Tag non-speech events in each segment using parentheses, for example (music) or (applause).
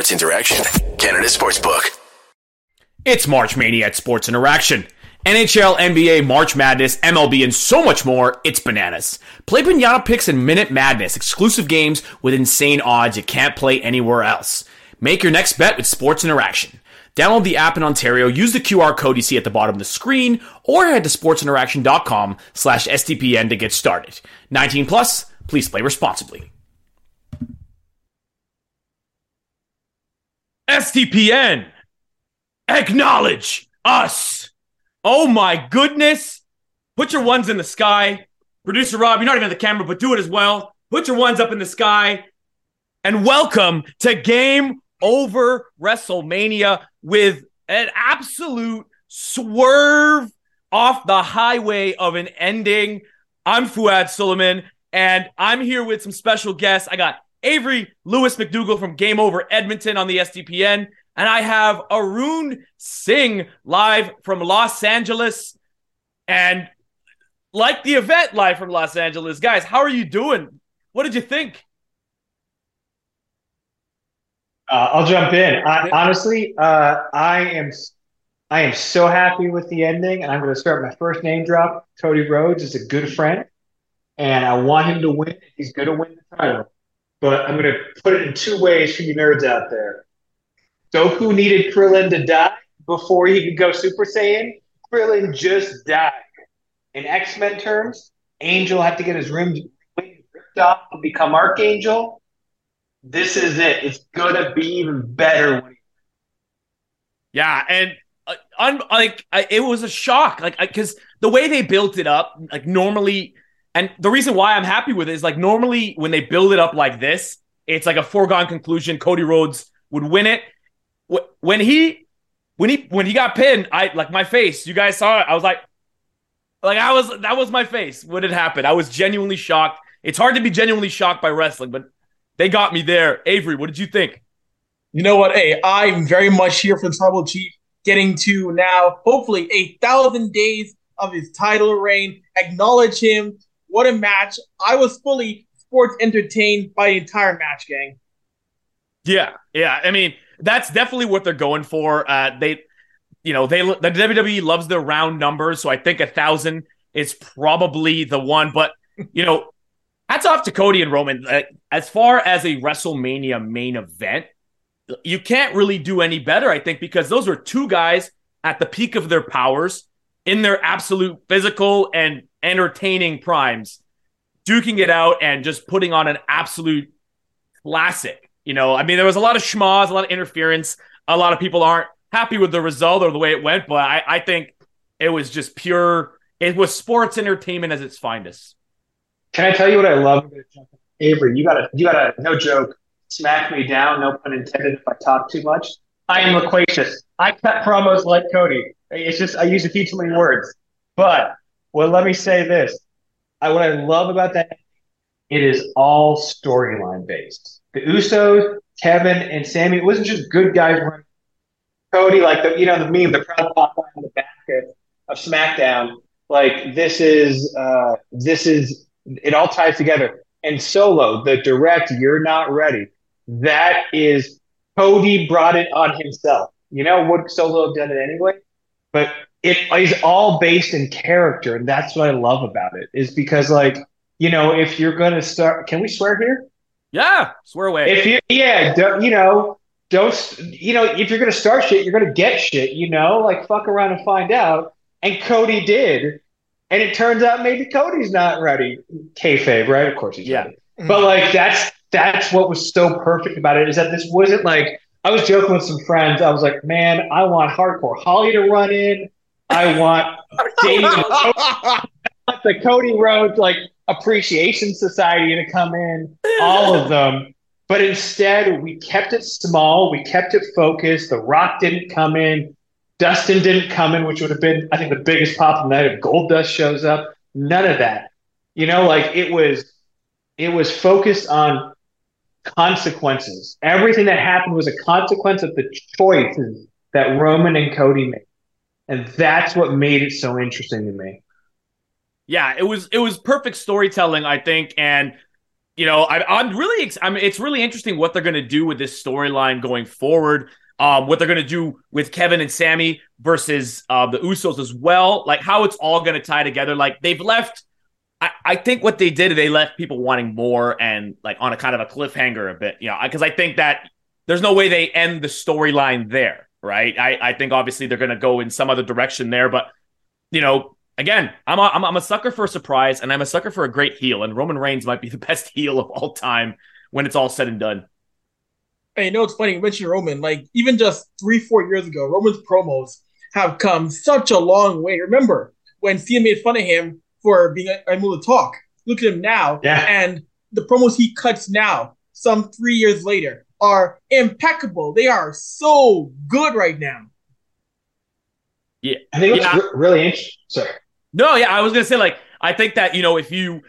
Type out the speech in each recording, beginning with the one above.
Sports Interaction, Canada Sportsbook. It's March Mania at Sports Interaction. NHL, NBA, March Madness, MLB, and so much more. It's bananas. Play Pinata Picks and Minute Madness, exclusive games with insane odds you can't play anywhere else. Make your next bet with Sports Interaction. Download the app in Ontario, use the QR code you see at the bottom of the screen, or head to sportsinteraction.com slash SDPN to get started. 19 plus, please play responsibly. SDPN, acknowledge us. Oh my goodness. Put your ones in the sky. Producer Rob, you're not even on the camera, but do it as well. Put your ones up in the sky. And welcome to Game Over WrestleMania with an absolute swerve off the highway of an ending. I'm Fouad Suleiman, and I'm here with some special guests. I got Avery Lewis McDougal from Game Over Edmonton on the SDPN. and I have Arune Singh live from Los Angeles. And like the event live from Los Angeles, guys, how are you doing? What did you think? Uh, I'll jump in. I, honestly, uh, I am I am so happy with the ending, and I'm going to start my first name drop. Cody Rhodes is a good friend, and I want him to win. He's going to win the title, but I'm going to put it in two ways for you nerds out there. Goku needed Krillin to die before he could go Super Saiyan. Krillin just died. In X Men terms, Angel had to get his rim ripped off to become Archangel this is it. It's gonna be even better. yeah, and uh, un- like I, it was a shock, like because the way they built it up, like normally, and the reason why I'm happy with it is like normally when they build it up like this, it's like a foregone conclusion. Cody Rhodes would win it. When he when he when he got pinned, I like my face. You guys saw it. I was like, like I was that was my face when it happened. I was genuinely shocked. It's hard to be genuinely shocked by wrestling, but they got me there. Avry, what did you think? You know what? Hey, I'm very much here for the Tribal Chief getting to now, hopefully, a thousand days of his title reign. Acknowledge him. What a match. I was fully sports entertained by the entire match, gang. Yeah, yeah. I mean, that's definitely what they're going for. Uh, they, you know, they the WWE loves their round numbers, so I think a thousand is probably the one. But you know, hats off to Cody and Roman. As far as a WrestleMania main event, you can't really do any better, I think, because those were two guys at the peak of their powers in their absolute physical and entertaining primes, duking it out and just putting on an absolute classic. You know, I mean, there was a lot of schmoz, a lot of interference. A lot of people aren't happy with the result or the way it went, but I, I think it was just pure. It was sports entertainment as its finest. Can I tell you what I love? Avry, you gotta, you gotta, no joke, smack me down. No pun intended. If I talk too much, I am loquacious. I cut promos like Cody. It's just I use a few too many words. But well, let me say this: I, what I love about that, it is all storyline based. The Usos, Kevin, and Sammy, It wasn't just good guys running. Cody, like the you know the meme, the proud papa on the back of, of SmackDown. Like this is uh, this is it all ties together. And solo, the direct, you're not ready. That is Cody brought it on himself. You know, would Solo have done it anyway? But it is all based in character, and that's what I love about it. Is because like you know, if you're gonna start, can we swear here? Yeah, swear away. If you, yeah, you know, don't you know, if you're gonna start shit, you're gonna get shit. You know, like fuck around and find out. And Cody did, and it turns out maybe Cody's not ready. Kayfabe, right? Of course he's yeah. ready. But like that's that's what was so perfect about it is that this wasn't like I was joking with some friends. I was like, man, I want hardcore Holly to run in. I want (laughs) the Cody Rhodes like appreciation society to come in, all of them. But instead, we kept it small. We kept it focused. The Rock didn't come in. Dustin didn't come in, which would have been, I think, the biggest pop of the night if Goldust shows up. None of that. You know, like it was, it was focused on consequences. Everything that happened was a consequence of the choices that Roman and Cody made, and that's what made it so interesting to me. Yeah, it was it was perfect storytelling, I think, and you know, I, am really, ex- I mean, it's really interesting what they're going to do with this storyline going forward. Um, what they're going to do with Kevin and Sammy versus uh, the Usos as well, like how it's all going to tie together. Like they've left, I, I think what they did, they left people wanting more and like on a kind of a cliffhanger a bit, you know, because I think that there's no way they end the storyline there, right? I, I think obviously they're going to go in some other direction there, but you know, again, I'm a, I'm, I'm a sucker for a surprise and I'm a sucker for a great heel, and Roman Reigns might be the (laughs) best heel of all time when it's all said and done. Hey, you know it's funny mentioned Roman. Like even just three, four years ago, Roman's promos have come such a long way. Remember when Cena made fun of him for being able to talk? Look at him now, Yeah. and the promos he cuts now, some three years later, are impeccable. They are so good right now. Yeah. I think it's Yeah. re- really interesting. Sorry. No, yeah, I was gonna say like I think that you know if you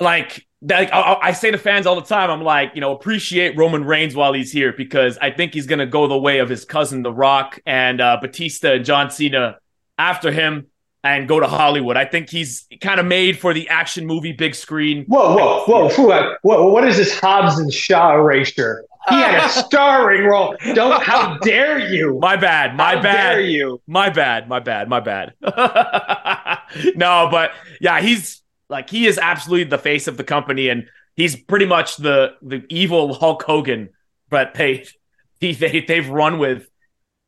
like that, like, I, I say to fans all the time, I'm like you know appreciate Roman Reigns while he's here because I think he's gonna go the way of his cousin The Rock and uh, Batista and John Cena after him and go to Hollywood. I think he's kind of made for the action movie big screen. Whoa, whoa, whoa, whoa, uh, whoa! What is this Hobbs and Shaw erasure? He had a (laughs) starring role. Don't. How dare you? My bad, my bad. how bad. Dare you? My bad, my bad, my bad. (laughs) no, but yeah, he's like he is absolutely the face of the company, and he's pretty much the the evil Hulk Hogan. But they he, (laughs) they they've run with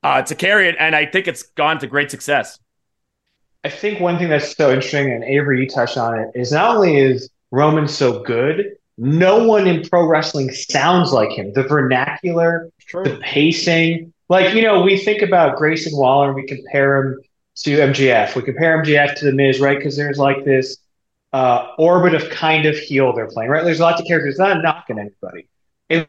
uh, to carry it, and I think it's gone to great success. I think one thing that's so interesting, and Avry, you touched on it, is not only is Roman so good, no one in pro wrestling sounds like him. The vernacular, the pacing. Like, you know, we think about Grayson Waller and we compare him to MJF. We compare MJF to The Miz, right? Because there's like this uh, orbit of kind of heel they're playing, right? There's lots of characters, not knocking anybody. And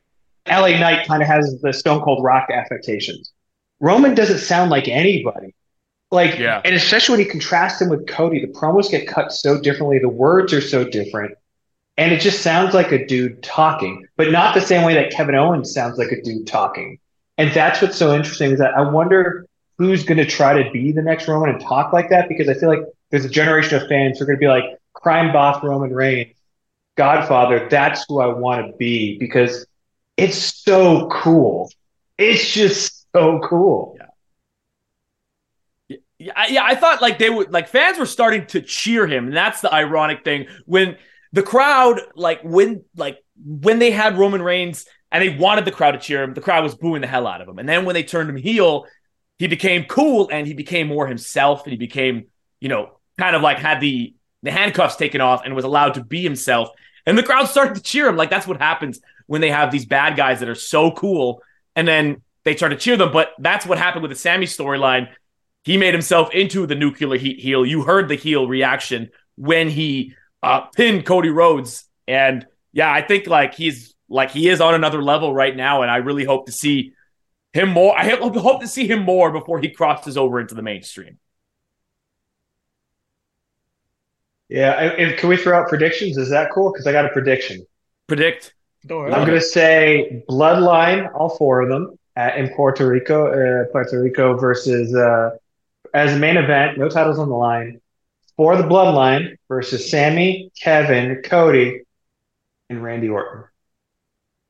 LA Knight kind of has the Stone Cold Rock affectations. Roman doesn't sound like anybody. Like, Yeah. and especially when you contrast him with Cody, the promos get cut so differently, the words are so different, and it just sounds like a dude talking, but not the same way that Kevin Owens sounds like a dude talking. And that's what's so interesting is that I wonder who's going to try to be the next Roman and talk like that because I feel like there's a generation of fans who are going to be like, crime boss Roman Reigns, Godfather, that's who I want to be because it's so cool. It's just so cool. Yeah, I- yeah, I thought like they would like fans were starting to cheer him, and that's the ironic thing. When the crowd like when like when they had Roman Reigns and they wanted the crowd to cheer him, the crowd was booing the hell out of him, and then when they turned him heel, he became cool and he became more himself, and he became you know kind of like had the the handcuffs taken off and was allowed to be himself, and the crowd started to cheer him. Like that's what happens when they have these bad guys that are so cool, and then they start to cheer them. But that's what happened with the Sammy storyline he made himself into the nuclear heat heel. You heard the heel reaction when he uh, pinned Cody Rhodes, and yeah, I think like he's like he is on another level right now, and I really hope to see him more. I hope, hope to see him more before he crosses over into the mainstream. Yeah, and can we throw out predictions? Is that cool? Because I got a prediction. Predict. I'm going to say Bloodline, all four of them, at, in Puerto Rico, uh, Puerto Rico versus uh, as a main event, no titles on the line. For the Bloodline versus Sammy, Kevin, Cody, and Randy Orton.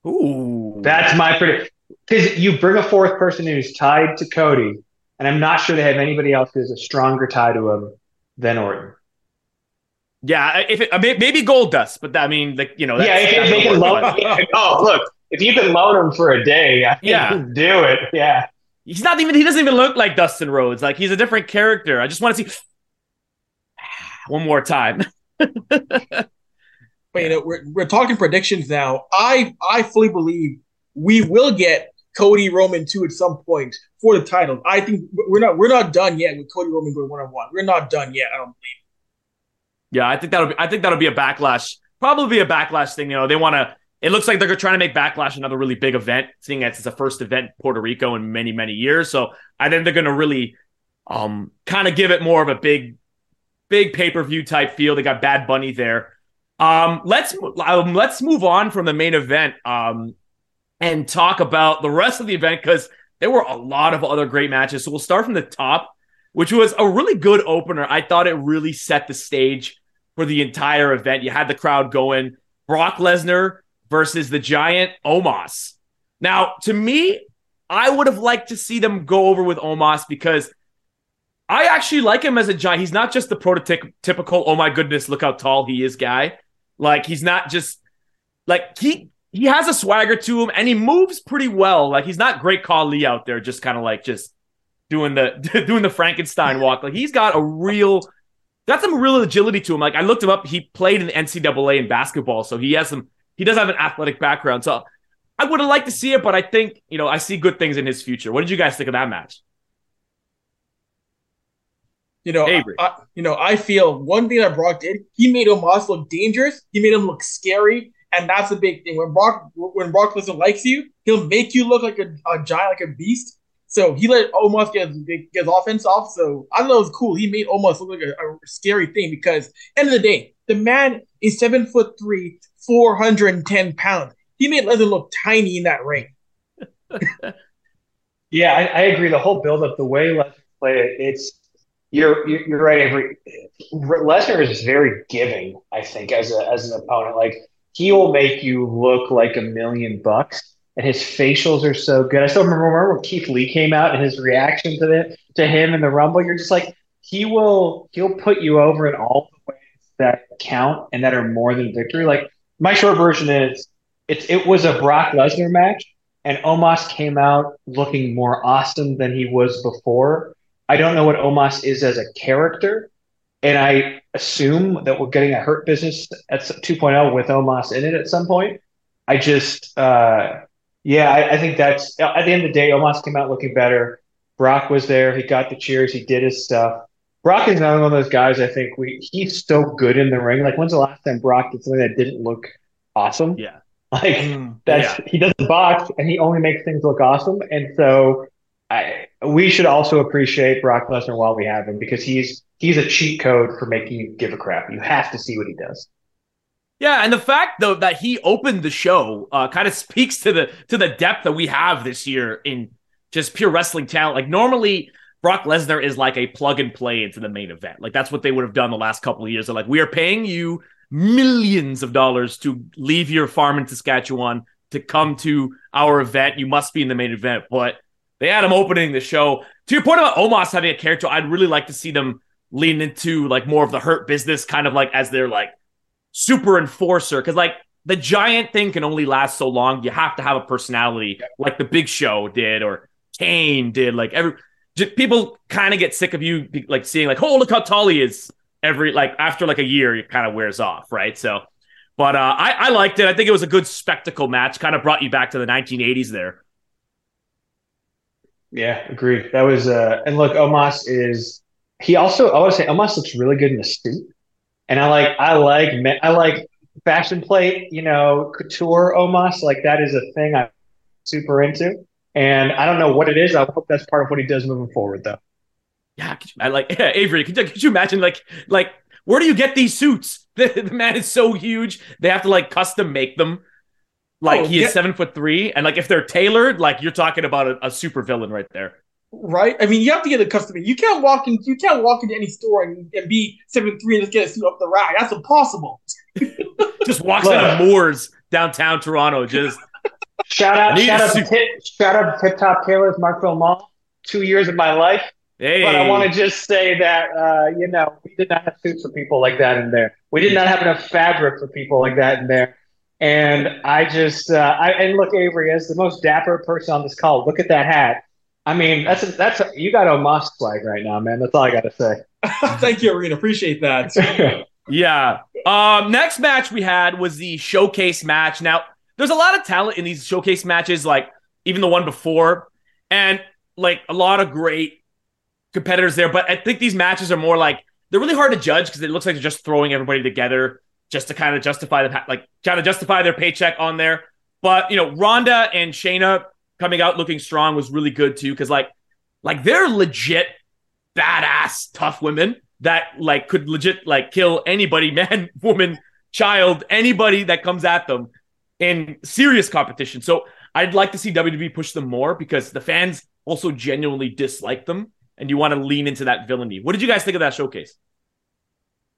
Ooh, That's my prediction. Because you bring a fourth person who's tied to Cody, and I'm not sure they have anybody else who's a stronger tie to him than Orton. yeah. If it, maybe Goldust, but I mean, like you know, yeah, if, if they can loan. oh, look, if you can loan him for a day, I yeah, do it. Yeah. He's not even. He doesn't even look like Dustin Rhodes. Like he's a different character. I just want to see (sighs) one more time. (laughs) But you know, we're we're talking predictions now. I I fully believe we will get Cody Roman two at some point for the title. I think we're not we're not done yet with Cody Roman going one on one. We're not done yet. I don't believe. Yeah, I think that'll be. I think that'll be a backlash. Probably be a backlash thing. You know, they want to. It looks like they're trying to make backlash another really big event, seeing as it's the first event in Puerto Rico in many many years. So I think they're going to really, um, kind of give it more of a big, big pay per view type feel. They got Bad Bunny there. Um, let's um, let's move on from the main event. Um, and talk about the rest of the event because there were a lot of other great matches. So we'll start from the top, which was a really good opener. I thought it really set the stage for the entire event. You had the crowd going. Brock Lesnar versus the giant Omos. Now, to me, I would have liked to see them go over with Omos because I actually like him as a giant. He's not just the prototypical, oh my goodness, look how tall he is guy. Like he's not just like he he has a swagger to him and he moves pretty well. Like he's not great Khali out there, just kind of like just doing the (laughs) doing the Frankenstein walk. Like he's got a real got some real agility to him. Like I looked him up. He played in the NCAA in basketball, so he has some. He does have an athletic background. So I would have liked to see it, but I think you know I see good things in his future. What did you guys think of that match? You know, I, I, you know, I feel one thing that Brock did, he made Omos look dangerous. He made him look scary, and that's a big thing. When Brock, when Brock likes you, he'll make you look like a, a giant, like a beast. So he let Omos get, get his offense off. So I thought it was cool. He made Omos look like a, a scary thing because end of the day, the man is seven foot three, four hundred and ten pounds. He made Lesnar look tiny in that ring. (laughs) yeah, I, I, agree. The whole build up, the way Lesnar played it, it's you're you're right, Avry. Lesnar is very giving. I think as a as an opponent, like he will make you look like a million bucks, and his facials are so good. I still remember, remember when Keith Lee came out and his reaction to it to him in the Rumble. You're just like he will he'll put you over in all the ways that count and that are more than victory. Like my short version is it's it was a Brock Lesnar match, and Omos came out looking more awesome than he was before I don't know what Omos is as a character, and I assume that we're getting a hurt business at 2.0 with Omos in it at some point. I just, uh, yeah, I, I, think that's at the end of the day, Omos came out looking better. Brock was there. He got the cheers. He did his stuff. Brock is not one of those guys. I think we he's so good in the ring. Like when's the last time Brock did something that didn't look awesome? Yeah, like mm, that's yeah. he doesn't box and he only makes things look awesome. And so I, we should also appreciate Brock Lesnar while we have him because he's he's a cheat code for making you give a crap. You have to see what he does. Yeah, and the fact though that he opened the show uh, kind of speaks to the to the depth that we have this year in just pure wrestling talent. Like normally, Brock Lesnar is like a plug and play into the main event. Like that's what they would have done the last couple of years. They're like, we are paying you millions of dollars to leave your farm in Saskatchewan to come to our event. You must be in the main event, but they had him opening the show. To your point about Omos having a character, I'd really like to see them lean into like more of the hurt business, kind of like as their like super enforcer. Cause like the giant thing can only last so long. You have to have a personality like the Big Show did or Kane did. Like every people kind of get sick of you like seeing like, oh, look how tall he is. Every like after like a year, it kind of wears off, right? So, but uh, I I liked it. I think it was a good spectacle match. Kind of brought you back to the 1980s there. Yeah, agreed. That was uh and look, Omos is he also I want to say Omos looks really good in the suit. And I like I like I like fashion plate, you know, couture Omos. Like that is a thing I'm super into. And I don't know what it is. I hope that's part of what he does moving forward though. Yeah, I like yeah, (laughs) Avry. Could, could you imagine like like where do you get these suits? (laughs) The, the man is so huge. They have to like custom make them. Like oh, he is seven foot three, and like if they're tailored, like you're talking about a, a super villain right there. Right. I mean, you have to get a custom. You can't walk in. You can't walk into any store and, and be seven three and just get a suit off the rack. That's impossible. (laughs) just walks out of Moores downtown Toronto. Just shout out, shout out, to tip, shout out to Tip Top Tailors, Markville Mall. Two years of my life. Hey. But I want to just say that uh, you know we did not have suits for people like that in there. We did not have enough fabric for people like that in there. And I just, uh, I, and look, Avry, as the most dapper person on this call, look at that hat. I mean, that's a, that's a, you got a Moss flag right now, man. That's all I got to say. (laughs) Thank you, Arune. Appreciate that. (laughs) yeah. Um, next match we had was the showcase match. Now, there's a lot of talent in these showcase matches, like even the one before, and like a lot of great competitors there. But I think these matches are more like they're really hard to judge because it looks like they're just throwing everybody together just to kind of justify the like trying to justify their paycheck on there. But you know, Ronda and Shayna coming out looking strong was really good too, because like like they're legit badass tough women that like could legit like kill anybody, (laughs) man, woman, child, anybody that comes at them in serious competition. So I'd like to see WWE push them more because the fans also genuinely dislike them, and you want to lean into that villainy. What did you guys think of that showcase?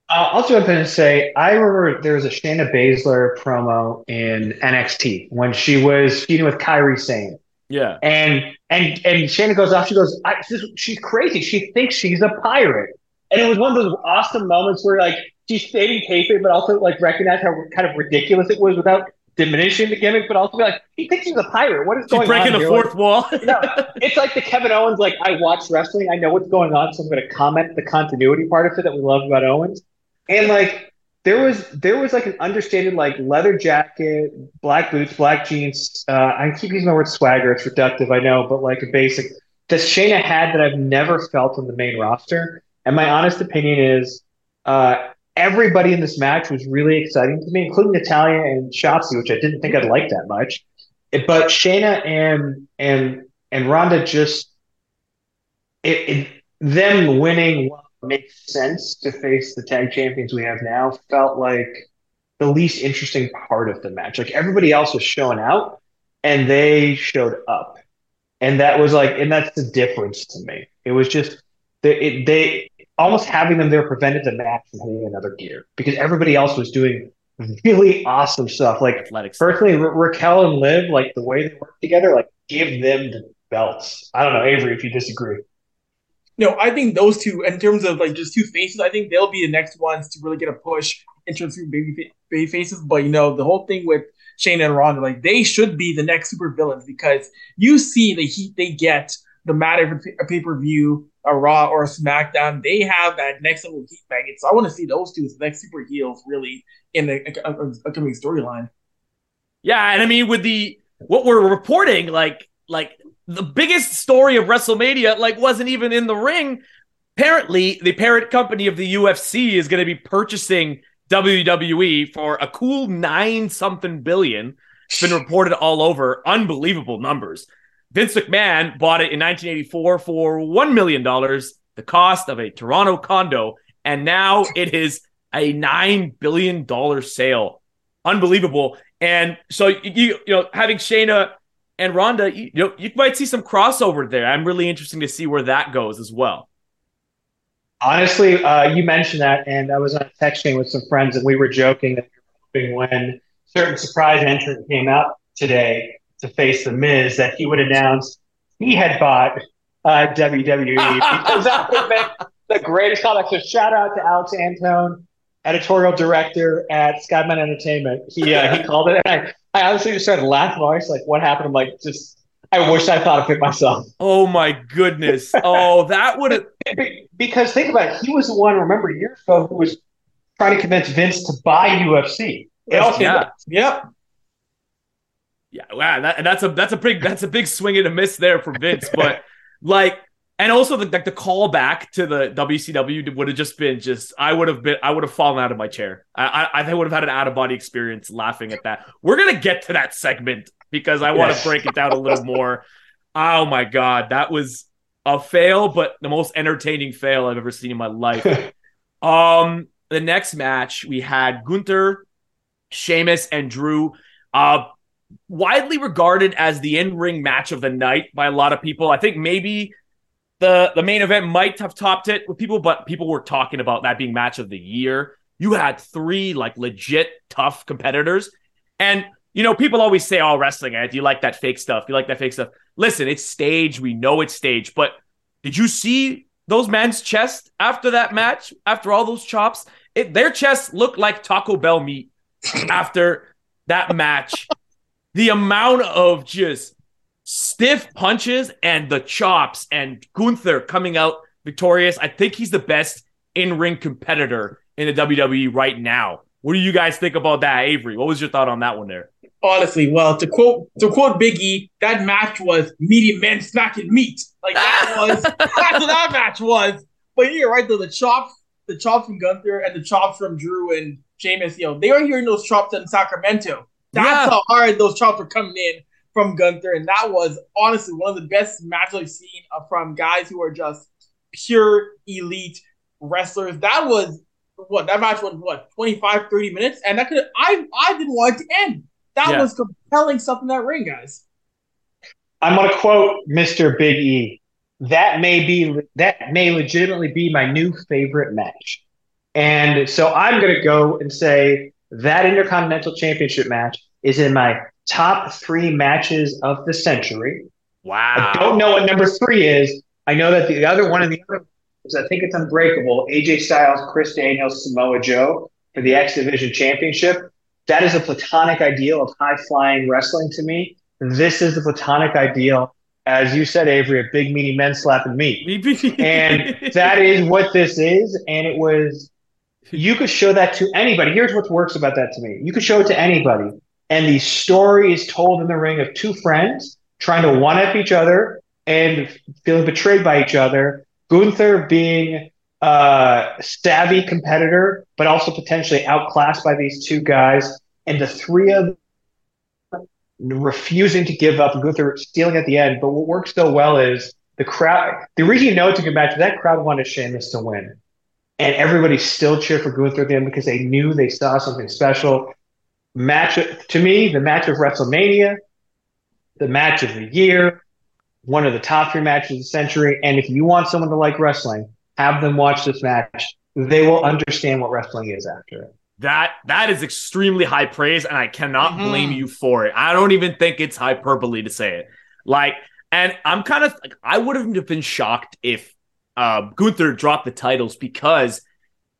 Uh, I'll jump in and say I remember there was a Shayna Baszler promo in NXT when she was feuding with Kairi Sane. Yeah. And and and Shayna goes off. She goes, I, she's crazy. She thinks she's a pirate. And it was one of those awesome moments where like she's stating kayfabe, but also like recognize how kind of ridiculous it was without diminishing the gimmick, but also be like, he thinks he's a pirate. What is She's going breaking on? Breaking the fourth wall. (laughs) No, it's like the Kevin Owens. Like I watch wrestling, I know what's going on, so I'm going to comment the continuity part of it that we love about Owens. And like there was there was like an understated like leather jacket, black boots, black jeans. Uh, I keep using the word swagger. It's reductive, I know, but like a basic that Shayna had that I've never felt on the main roster. And my honest opinion is, uh, everybody in this match was really exciting to me, including Natalya and Shotzi, which I didn't think I'd like that much. But Shayna and and and Ronda just it, it them winning makes sense to face the tag champions we have now felt like the least interesting part of the match. Like everybody else was showing out and they showed up. And that was like and that's the difference to me. It was just they it, they almost having them there prevented the match from hitting another gear because everybody else was doing really awesome stuff. Like Athletic stuff. personally, Ra- Raquel and Liv, like the way they work together, like give them the belts. I don't know, Avry, if you disagree. No, I think those two, in terms of like just two faces, I think they'll be the next ones to really get a push in terms of baby, baby faces. But you know, the whole thing with Shane and Ronda, like they should be the next super villains because you see the heat they get no matter if it's a pay per view, a Raw or a SmackDown, they have that next level heat magnet. So I want to see those two the next super heels really in the uh, uh, upcoming storyline. Yeah, and I mean with the what we're reporting, like like the biggest story of WrestleMania, like wasn't even in the ring. Apparently, the parent company of the UFC is going to be purchasing WWE for a cool nine something billion. It's been reported all over. Unbelievable numbers. Vince McMahon bought it in 1984 for $1 million, the cost of a Toronto condo. And now it is a $9 billion sale. Unbelievable. And so, you, you know, having Shayna and Ronda, you, you know, you might see some crossover there. I'm really interested to see where that goes as well. Honestly, uh, you mentioned that, and I was on a text chain with some friends, and we were joking that when certain surprise entrant came out today to face the Miz that he would announce he had bought uh, WWE (laughs) because that would make the greatest comeback. So shout out to Alex Antone, editorial director at Skybound Entertainment. He uh, he called it, and I, I honestly just started laughing. I was like, "What happened?" I'm like, "Just." I wish I thought of it myself. Oh my goodness. Oh, that would have. (laughs) Because think about it, he was the one, remember, years ago, who was trying to convince Vince to buy UFC. It all came Yeah. back. Yep. Yeah, wow, that, and that's a that's a big that's a big swing and a miss there for Vince. But like, and also the like the call back to the WCW would have just been just I would have been I would have fallen out of my chair. I I, I would have had an out of body experience laughing at that. We're gonna get to that segment because I want to break it down a little more. Oh my god, that was a fail, but the most entertaining fail I've ever seen in my life. (laughs) Um, the next match we had Gunther, Sheamus, and Drew. Uh, widely regarded as the in-ring match of the night by a lot of people. I think maybe the the main event might have topped it with people, but people were talking about that being match of the year. You had three like legit tough competitors, and you know people always say, "Oh, wrestling, eh? do you like that fake stuff? Do you like that fake stuff?" Listen, it's staged. We know it's staged, but did you see those men's chest after that match? After all those chops, it, their chests looked like Taco Bell meat (laughs) after that match. The amount of just stiff punches and the chops and Gunther coming out victorious. I think he's the best in-ring competitor in the WWE right now. What do you guys think about that, Avry? What was your thought on that one there? Honestly, well, to quote to quote Big E, that match was meaty men smacking meat. Like that (laughs) was that's what that match was. But you're right though, the chops, the chops from Gunther and the chops from Drew and Sheamus, you know, they were hearing those chops in Sacramento. That's Yeah. how hard those chops were coming in from Gunther, and that was honestly one of the best matches I've seen uh, from guys who are just pure elite wrestlers. That was what that match was what 25 30 minutes and that could I I didn't want it to end. That Yeah. was compelling stuff in that ring, guys. I'm going to quote Mr. Big E. That may be that may legitimately be my new favorite match. And so I'm going to go and say that Intercontinental Championship match is in my top three matches of the century. Wow. I don't know what number three is. I know that the other one and the other is I think it's Unbreakable. AJ Styles, Chris Daniels, Samoa Joe for the X Division Championship. That is a platonic ideal of high flying wrestling to me. This is the platonic ideal, as you said, Avry, of big meaty men slapping meat. and that is what this is. And it was you could show that to anybody. Here's what works about that to me. You could show it to anybody. And the story is told in the ring of two friends trying to one up each other and feeling betrayed by each other. Gunther being a savvy competitor, but also potentially outclassed by these two guys. And the three of them refusing to give up, Gunther stealing at the end. But what works so well is the crowd. The reason you know it's a good match, that crowd wanted Sheamus to win and everybody still cheered for Gunther again because they knew they saw something special. Match to me, the match of WrestleMania, the match of the year, one of the top three matches of the century. And if you want someone to like wrestling, have them watch this match. They will understand what wrestling is after it. That that is extremely high praise, and I cannot mm-hmm. blame you for it. I don't even think it's hyperbole to say it. Like, and I'm kind of like, I would have been shocked if uh, Gunther dropped the titles because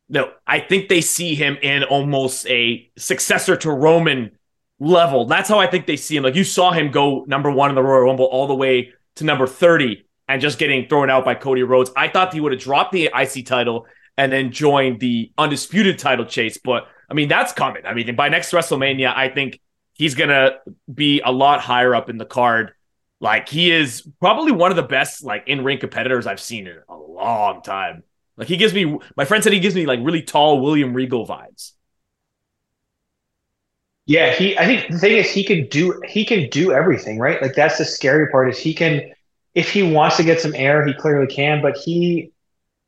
no, I think they see him in almost a successor to Roman level. That's how I think they see him. Like you saw him go number one in the Royal Rumble all the way to number 30 and just getting thrown out by Cody Rhodes. I thought he would have dropped the IC title and then joined the undisputed title chase. But I mean, that's coming. I mean, by next WrestleMania, I think he's to be a lot higher up in the card like he is probably one of the best like in ring competitors I've seen in a long time. Like he gives me, my friend said he gives me like really tall William Regal vibes. Yeah, he. I think the thing is he can do he can do everything right. Like that's the scary part is he can, if he wants to get some air, he clearly can. But he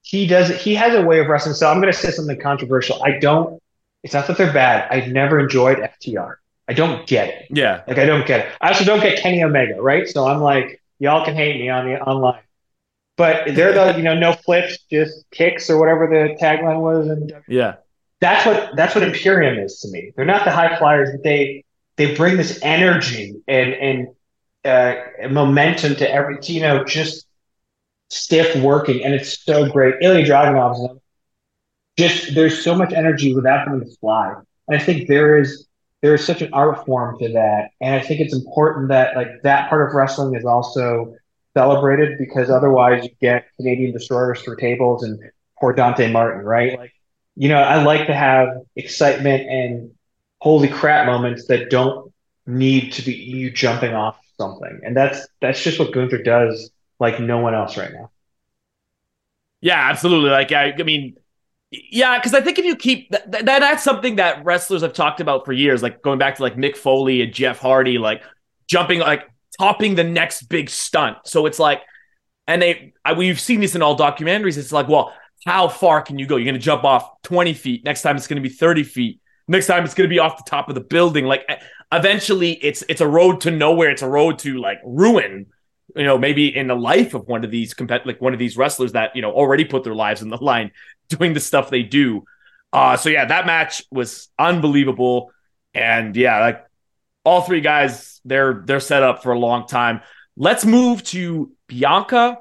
he does he has a way of wrestling. So I'm going to say something controversial. I don't. It's not that they're bad. I've never enjoyed FTR. I don't get it. Yeah. Like I don't get it. I also don't get Kenny Omega, right? So I'm like, y'all can hate me on the online. But they're the, you know, no flips, just kicks or whatever the tagline was. And yeah. That's what that's what Imperium is to me. They're not the high flyers, but they they bring this energy and and uh, momentum to every you know, just stiff working, and it's so great. Ilya Dragunov just there's so much energy without them to fly. And I think there is there is such an art form to that, and I think it's important that like that part of wrestling is also celebrated because otherwise you get Canadian destroyers through tables and poor Dante Martin, right? Like, you know, I like to have excitement and holy crap moments that don't need to be you jumping off something, and that's that's just what Gunther does like no one else right now. Yeah, absolutely. Like I, I mean, yeah, because I think if you keep that, that, that's something that wrestlers have talked about for years, like going back to like Mick Foley and Jeff Hardy, like jumping, like topping the next big stunt. So it's like, and they, I, we've seen this in all documentaries. It's like, well, how far can you go? You're going to jump off 20 feet. Next time it's going to be 30 feet. Next time it's going to be off the top of the building. Like eventually it's, it's a road to nowhere. It's a road to like ruin you know, maybe in the life of one of these like one of these wrestlers that, you know, already put their lives in the line doing the stuff they do. Uh, so yeah, that match was unbelievable. And yeah, like all three guys, they're they're set up for a long time. Let's move to Bianca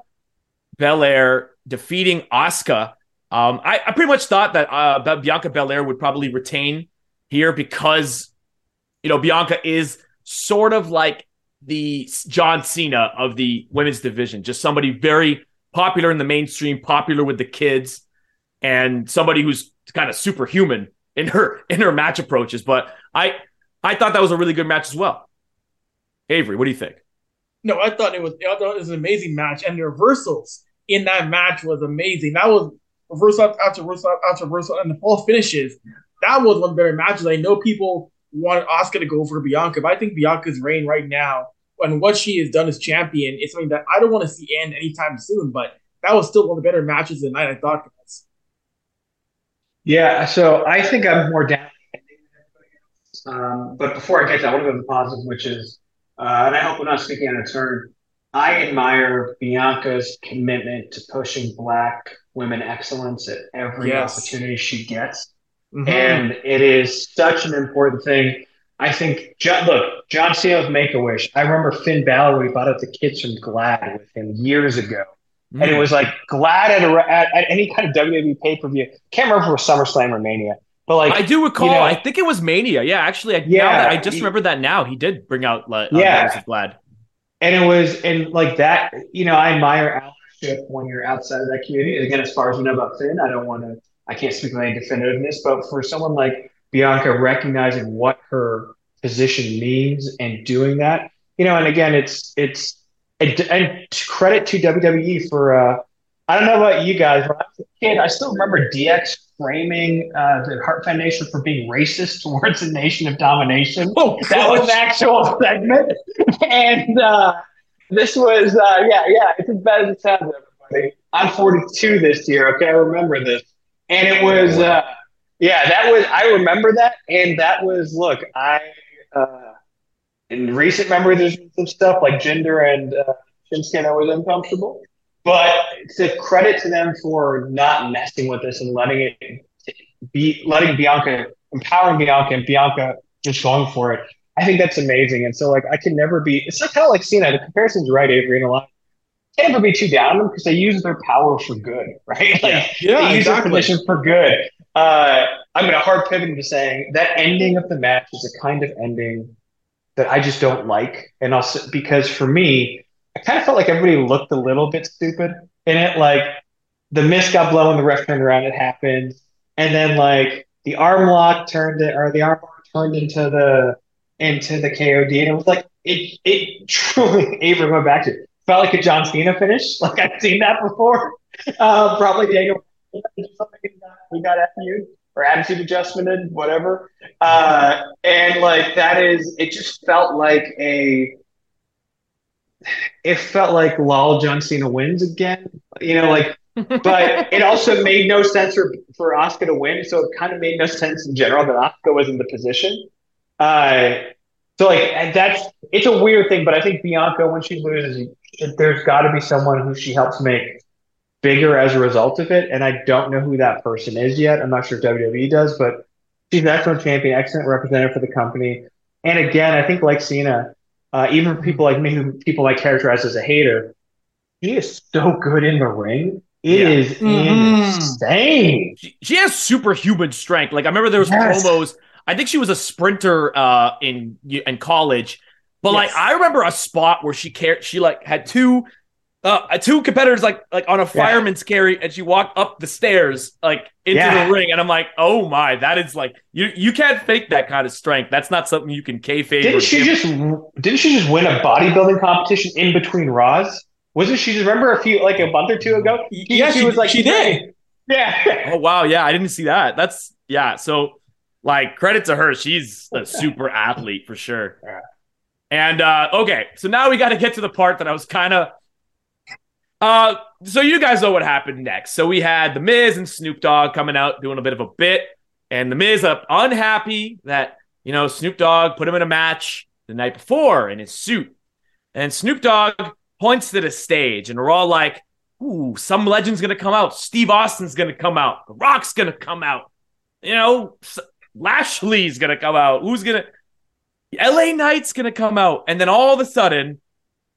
Belair defeating Asuka. Um, I, I pretty much thought that uh, Bianca Belair would probably retain here because you know Bianca is sort of like the John Cena of the women's division, just somebody very popular in the mainstream, popular with the kids and somebody who's kind of superhuman in her in her match approaches. But I I thought that was a really good match as well. Avry, what do you think? No, I thought it was I thought it was an amazing match, and the reversals in that match was amazing. That was reversal after reversal after reversal, and the fall finishes. That was one of the better matches. I know people want Asuka to go for Bianca, but I think Bianca's reign right now and what she has done as champion is something that I don't want to see end anytime soon. But that was still one of the better matches of the night. I thought. Yeah, so I think I'm more down. Um, but before I get to that, I want to go to the positive, which is, uh, and I hope we're not speaking on a turn. I admire Bianca's commitment to pushing Black women excellence at every Yes. opportunity she gets. Mhm. And it is such an important thing. I think, John, look, John Cena's Make a Wish. I remember Finn Balor, we bought out the kids from GLAAD with him years ago. And it was like GLAAD at, a, at, at any kind of WWE pay per view. Can't remember if it was SummerSlam or Mania. But like, I do recall. you know- I think it was Mania. Yeah, actually, I, Yeah, that I just he- remember that now. He did bring out. Uh, Yeah. GLAAD. and it was, and like that, you know, I admire allyship when you're outside of that community. Again, as far as we know about Finn, I don't want to, I can't speak with any definitiveness, but for someone like Bianca recognizing what her position means and doing that, you know, and again, it's, it's, and, and credit to WWE for, uh, I don't know about you guys, but I was a kid, I still remember DX framing uh, the Heart Foundation for being racist towards the Nation of Domination. Oh, that was an actual segment. And uh, this was, uh, yeah, yeah, it's as bad as it sounds, everybody. I'm 42 this year, okay? I remember this. And it was, uh, yeah, that was, I remember that. And that was, look, I, uh, in recent memory, there's been some stuff like Jinder and uh, Shinsuke that was uncomfortable. But it's a credit to them for not messing with this and letting it be, letting Bianca, empowering Bianca and Bianca just going for it. I think that's amazing. And so, like, I can never be, it's like kind of like Cena. The comparison's right, Avry, and a lot. Can't ever be too down on them because they use their power for good, (laughs) right? Like, Yeah, they use their exactly. position for good. Uh, I'm going to hard pivot into saying that ending of the match is a kind of ending that I just don't like. And also because for me, I kind of felt like everybody looked a little bit stupid in it. Like the miss got blown, the ref turned around, it happened. And then like the arm lock turned it, or the arm lock turned into the into the KOD, and it was like it it (laughs) truly Avry went back to it. Felt like a John Cena finish. (laughs) Like I've seen that before. Uh, probably Daniel we got FU or attitude adjustmented, whatever. Uh, and like that is, it just felt like a, it felt like lol John Cena wins again. You know, like, (laughs) but it also made no sense for for Asuka to win. So it kind of made no sense in general that Asuka was in the position. Uh, so like and that's it's a weird thing, but I think Bianca when she loses, there's got to be someone who she helps make bigger as a result of it. And I don't know who that person is yet. I'm not sure if WWE does, but she's an excellent champion, excellent representative for the company. And again, I think like Cena, uh, even people like me who people might characterize as a hater, he is so good in the ring. It Yeah. is Mhm. insane. She, she has superhuman strength. Like I remember there was Yes. promos. I think she was a sprinter uh, in in college, but like I remember a spot where she cared. She like had two uh, two competitors like like on a fireman's carry, and she walked up the stairs like into Yeah. the ring, and I'm like, oh my, that is like you you can't fake that kind of strength. That's not something you can kayfabe. Didn't she give- just didn't she just win a bodybuilding competition in between Raws? Wasn't she just remember a few like a month or two ago? Yeah, she, was like she did. Yeah. (laughs) Oh wow, yeah, I didn't see that. That's yeah. So like credit to her, she's a super athlete for sure. Yeah. And uh okay, so now we got to get to the part that I was kind of uh so you guys know what happened next. So we had the Miz and Snoop Dogg coming out doing a bit of a bit and the Miz up unhappy that you know Snoop Dogg put him in a match the night before in his suit. And Snoop Dogg points to the stage and we're all like ooh, some legend's gonna come out. Steve Austin's gonna come out. The Rock's gonna come out. You know, Lashley's gonna come out. Who's gonna? LA Knight's gonna come out, and then all of a sudden,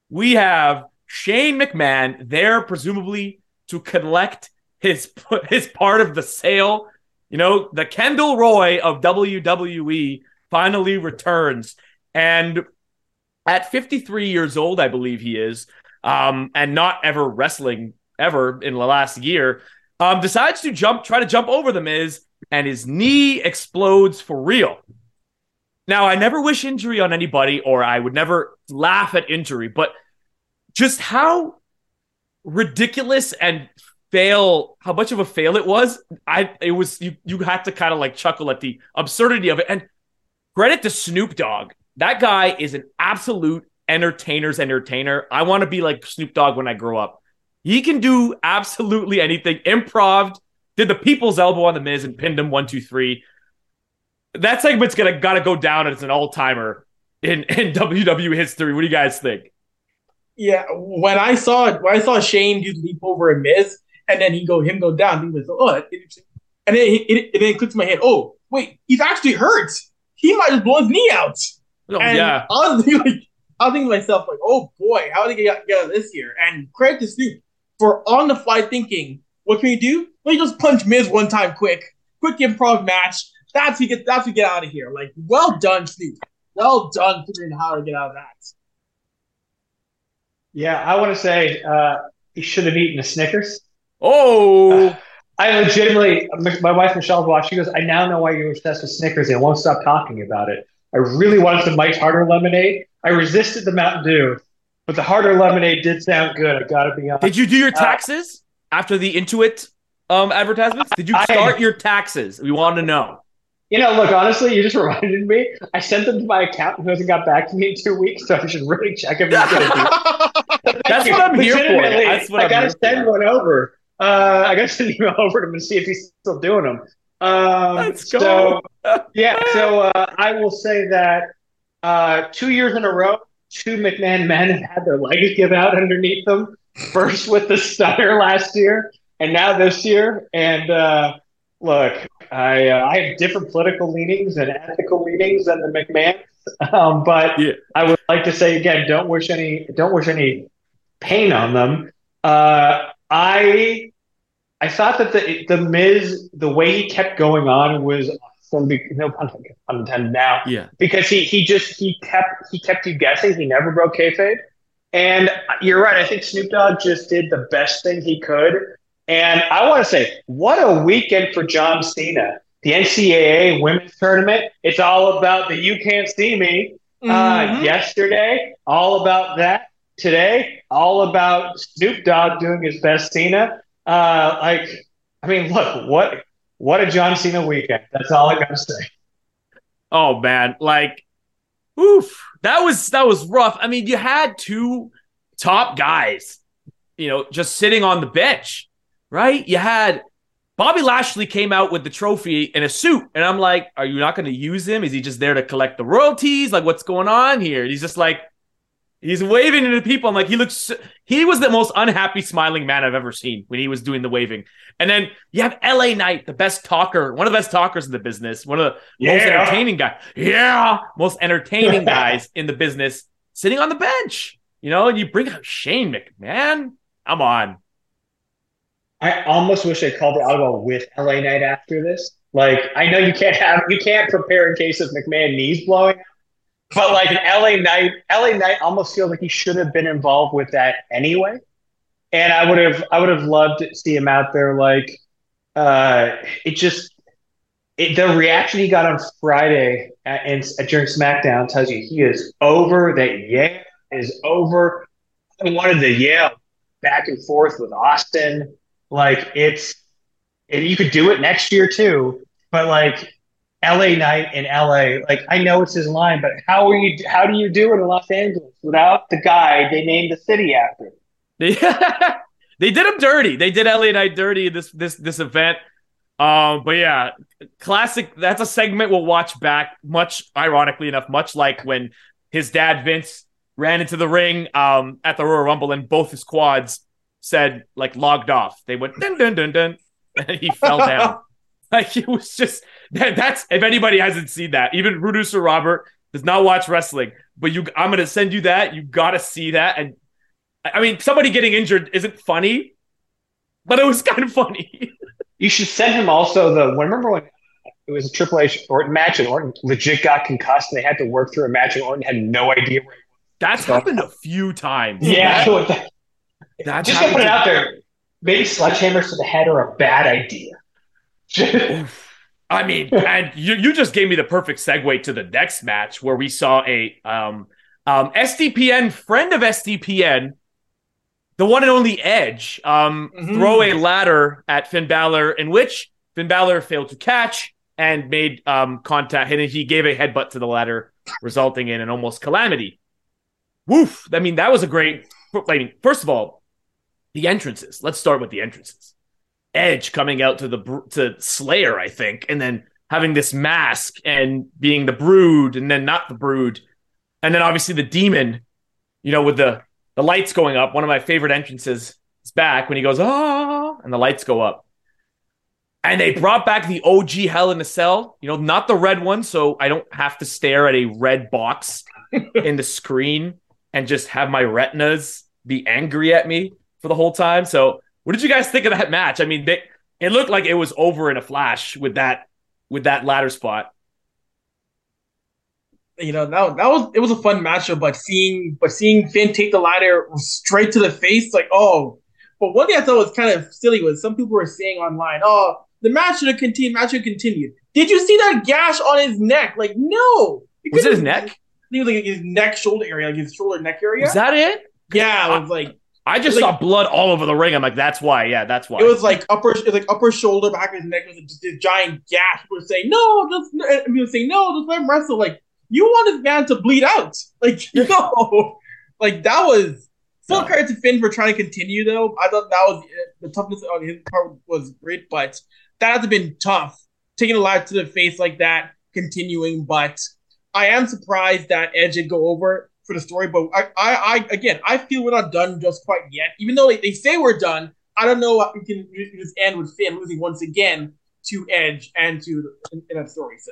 we have Shane McMahon there, presumably to collect his (laughs) his part of the sale. You know, the Kendall Roy of WWE finally returns, and at 53 years old, I believe he is, um, and not ever wrestling ever in the last year, um, decides to jump, try to jump over the Miz, and his knee explodes for real. Now, I never wish injury on anybody, or I would never laugh at injury, but just how ridiculous and fail, how much of a fail it was. I it was you you had to kind of like chuckle at the absurdity of it. And credit to Snoop Dogg. That guy is an absolute entertainer's entertainer. I want to be like Snoop Dogg when I grow up. He can do absolutely anything. Improv, did the people's elbow on the Miz and pinned him one, two, three. That segment's gonna gotta go down as an all timer in, in (laughs) WWE history. What do you guys think? Yeah, when I saw it, when I saw Shane do leap over a Miz, and then he go him go down, he was like, oh, that's interesting. and then it, it, it then clicks in my head. Oh, wait, he's actually hurt. He might just blow his knee out. Oh, and yeah. I was (laughs) thinking, like, I was thinking to myself, like, oh boy, how did they get get out of this here? And credit to Snoop for on the fly thinking, what can we do? Let me just punch Miz one time, quick, quick improv match. That's we get. That's we get out of here. Like, well done, Snoop. Well done figuring out how to get out of that. Yeah, I want to say uh, he should have eaten a Snickers. Oh, I legitimately, my wife Michelle's watching. She goes, "I now know why you're obsessed with Snickers and won't stop talking about it." I really wanted the Mike's Harder lemonade. I resisted the Mountain Dew, but the Harder lemonade did sound good. I gotta be honest. did you do your taxes after the Intuit um advertisements? Did you I- start your taxes? We want to know. You know, look, honestly, you just (laughs) reminded me. I sent them to my accountant who hasn't got back to me in two weeks, so I should really check if he's going to do That's what I'm here for. That's what I gotta send for. one over. Uh, I gotta (laughs) send an email over to him and see if he's still doing them. Um, Let's so go. yeah, so uh, I will say that uh, two years in a row, two McMahon men have had their legs give out underneath them. First with the stunner last year, and now this year. And uh, look, I uh, I have different political leanings and ethical leanings than the McMahons, um, but Yeah. I would like to say again, don't wish any don't wish any pain on them. Uh, I I thought that the the Miz the way he kept going on was awesome. No pun pun intended now Yeah. because he he just he kept he kept you guessing. He never broke kayfabe. And you're right. I think Snoop Dogg just did the best thing he could. And I want to say, what a weekend for John Cena. The NCAA women's tournament. It's all about the you can't see me. Uh, Mhm. yesterday, all about that. Today, all about Snoop Dogg doing his best Cena. Uh, like, I mean, look, what what a John Cena weekend. That's all I gotta say. Oh man, like, oof, that was that was rough. I mean, you had two top guys, you know, just sitting on the bench, right? You had Bobby Lashley came out with the trophy in a suit, and I'm like, are you not going to use him? Is he just there to collect the royalties? Like, what's going on here? And he's just like, he's waving to the people. I'm like, he looks, he was the most unhappy smiling man I've ever seen when he was doing the waving. And then you have LA Knight, the best talker, one of the best talkers in the business, one of the most entertaining guys. Yeah, most entertaining (laughs) guys in the business sitting on the bench. You know, and you bring out Shane McMahon. Come on. I almost wish I called the audible with LA Knight after this. Like, I know you can't have you can't prepare in case of McMahon knees blowing, but like an LA Knight, LA Knight almost feels like he should have been involved with that anyway. And I would have I would have loved to see him out there. Like, uh, it just it, the reaction he got on Friday at, in, at during SmackDown tells you he is over. That yeah is over. I wanted the yeah back and forth with Austin. Like it's, and you could do it next year too. But like LA Knight in LA, like I know it's his line, but how are you? How do you do it in Los Angeles without the guy they named the city after? (laughs) They, did him dirty. They did LA Knight dirty this this this event. Um, but yeah, classic. That's a segment we'll watch back. Much ironically enough, much like when his dad Vince ran into the ring um at the Royal Rumble and both his quads said like logged off. They went dun dun dun dun, and (laughs) he fell down. (laughs) Like it was just that, that's if anybody hasn't seen that, even producer Robert does not watch wrestling, but you I'm gonna send you that. You gotta see that. And I mean, somebody getting injured isn't funny, but it was (laughs) kind of funny. You should send him also the. Remember when it was a Triple H Orton match and Orton legit got concussed and they had to work through a match and Orton had no idea where. That's happened a few times. Yeah, that- that's just gonna put it out there. Maybe sledgehammers to the head are a bad idea. I mean, (laughs) and you, you just gave me the perfect segue to the next match where we saw a um, um, SDPN friend of SDPN, the one and only Edge, um, Mhm. throw a ladder at Finn Balor, in which Finn Balor failed to catch and made um, contact, and he gave a headbutt to the ladder, resulting in an almost calamity. Woof! I mean, that was a great. I mean, first of all, the entrances. Let's start with the entrances. Edge coming out to the to Slayer, I think, and then having this mask and being the Brood, and then not the Brood, and then obviously the Demon, you know, with the the lights going up. One of my favorite entrances is back when he goes, ah, and the lights go up. And they brought back the OG Hell in the Cell, you know, not the red one, so I don't have to stare at a red box (laughs) in the screen and just have my retinas be angry at me for the whole time. So, what did you guys think of that match? I mean, they, it looked like it was over in a flash with that with that ladder spot. You know that, that was it was a fun matchup, but seeing but seeing Finn take the ladder straight to the face, like oh. But one thing I thought was kind of silly was some people were saying online, oh, the match should have continued. Match should have continued. Did you see that gash on his neck? Like no, was it his neck? He was like his neck, shoulder area, like his shoulder, neck area. Was that it? Yeah, it was like I just Like- saw blood all over the ring. I'm like, that's why. Yeah, that's why. It was like upper, it was like upper shoulder, back of his neck was just this giant gash. People were saying, "No, just," uh, and people were saying, "No, just let him wrestle." Like you want this man to bleed out. (laughs) Like you (laughs) no, like that was full No. credit to Finn for trying to continue. Though I thought that was uh, the toughness on his part was great, but that has been tough taking a lot to the face like that, continuing. But I am surprised that Edge did go over for the story. But I, I, I again, I feel we're not done just quite yet. Even though they, they say we're done, I don't know we can just end with Finn losing once again to Edge and to in, in that story. So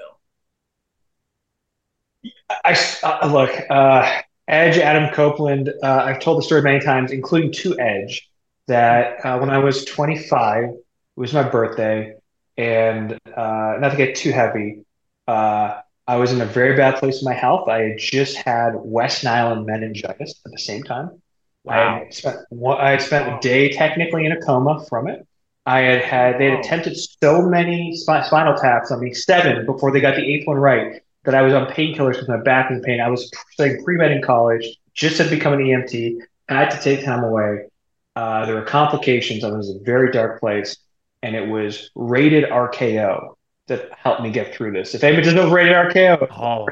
I, uh, look, uh, Edge, Adam Copeland. Uh, I've told the story many times, including to Edge, that uh, when I was 25, it was my birthday, and uh, not to get too heavy, uh, I was in a very bad place in my health. I had just had West Nile and meningitis at the same time. I wow. had spent I had spent a day technically in a coma from it. I had had they had attempted so many spi- spinal taps on me, seven before they got the eighth one right, that I was on painkillers with my back and pain. I was studying pre med in college, just had become an EMT. I had to take time away. Uh, there were complications. I was in a very dark place, and it was rated RKO that helped me get through this. If anybody doesn't know rated RKO, Oh,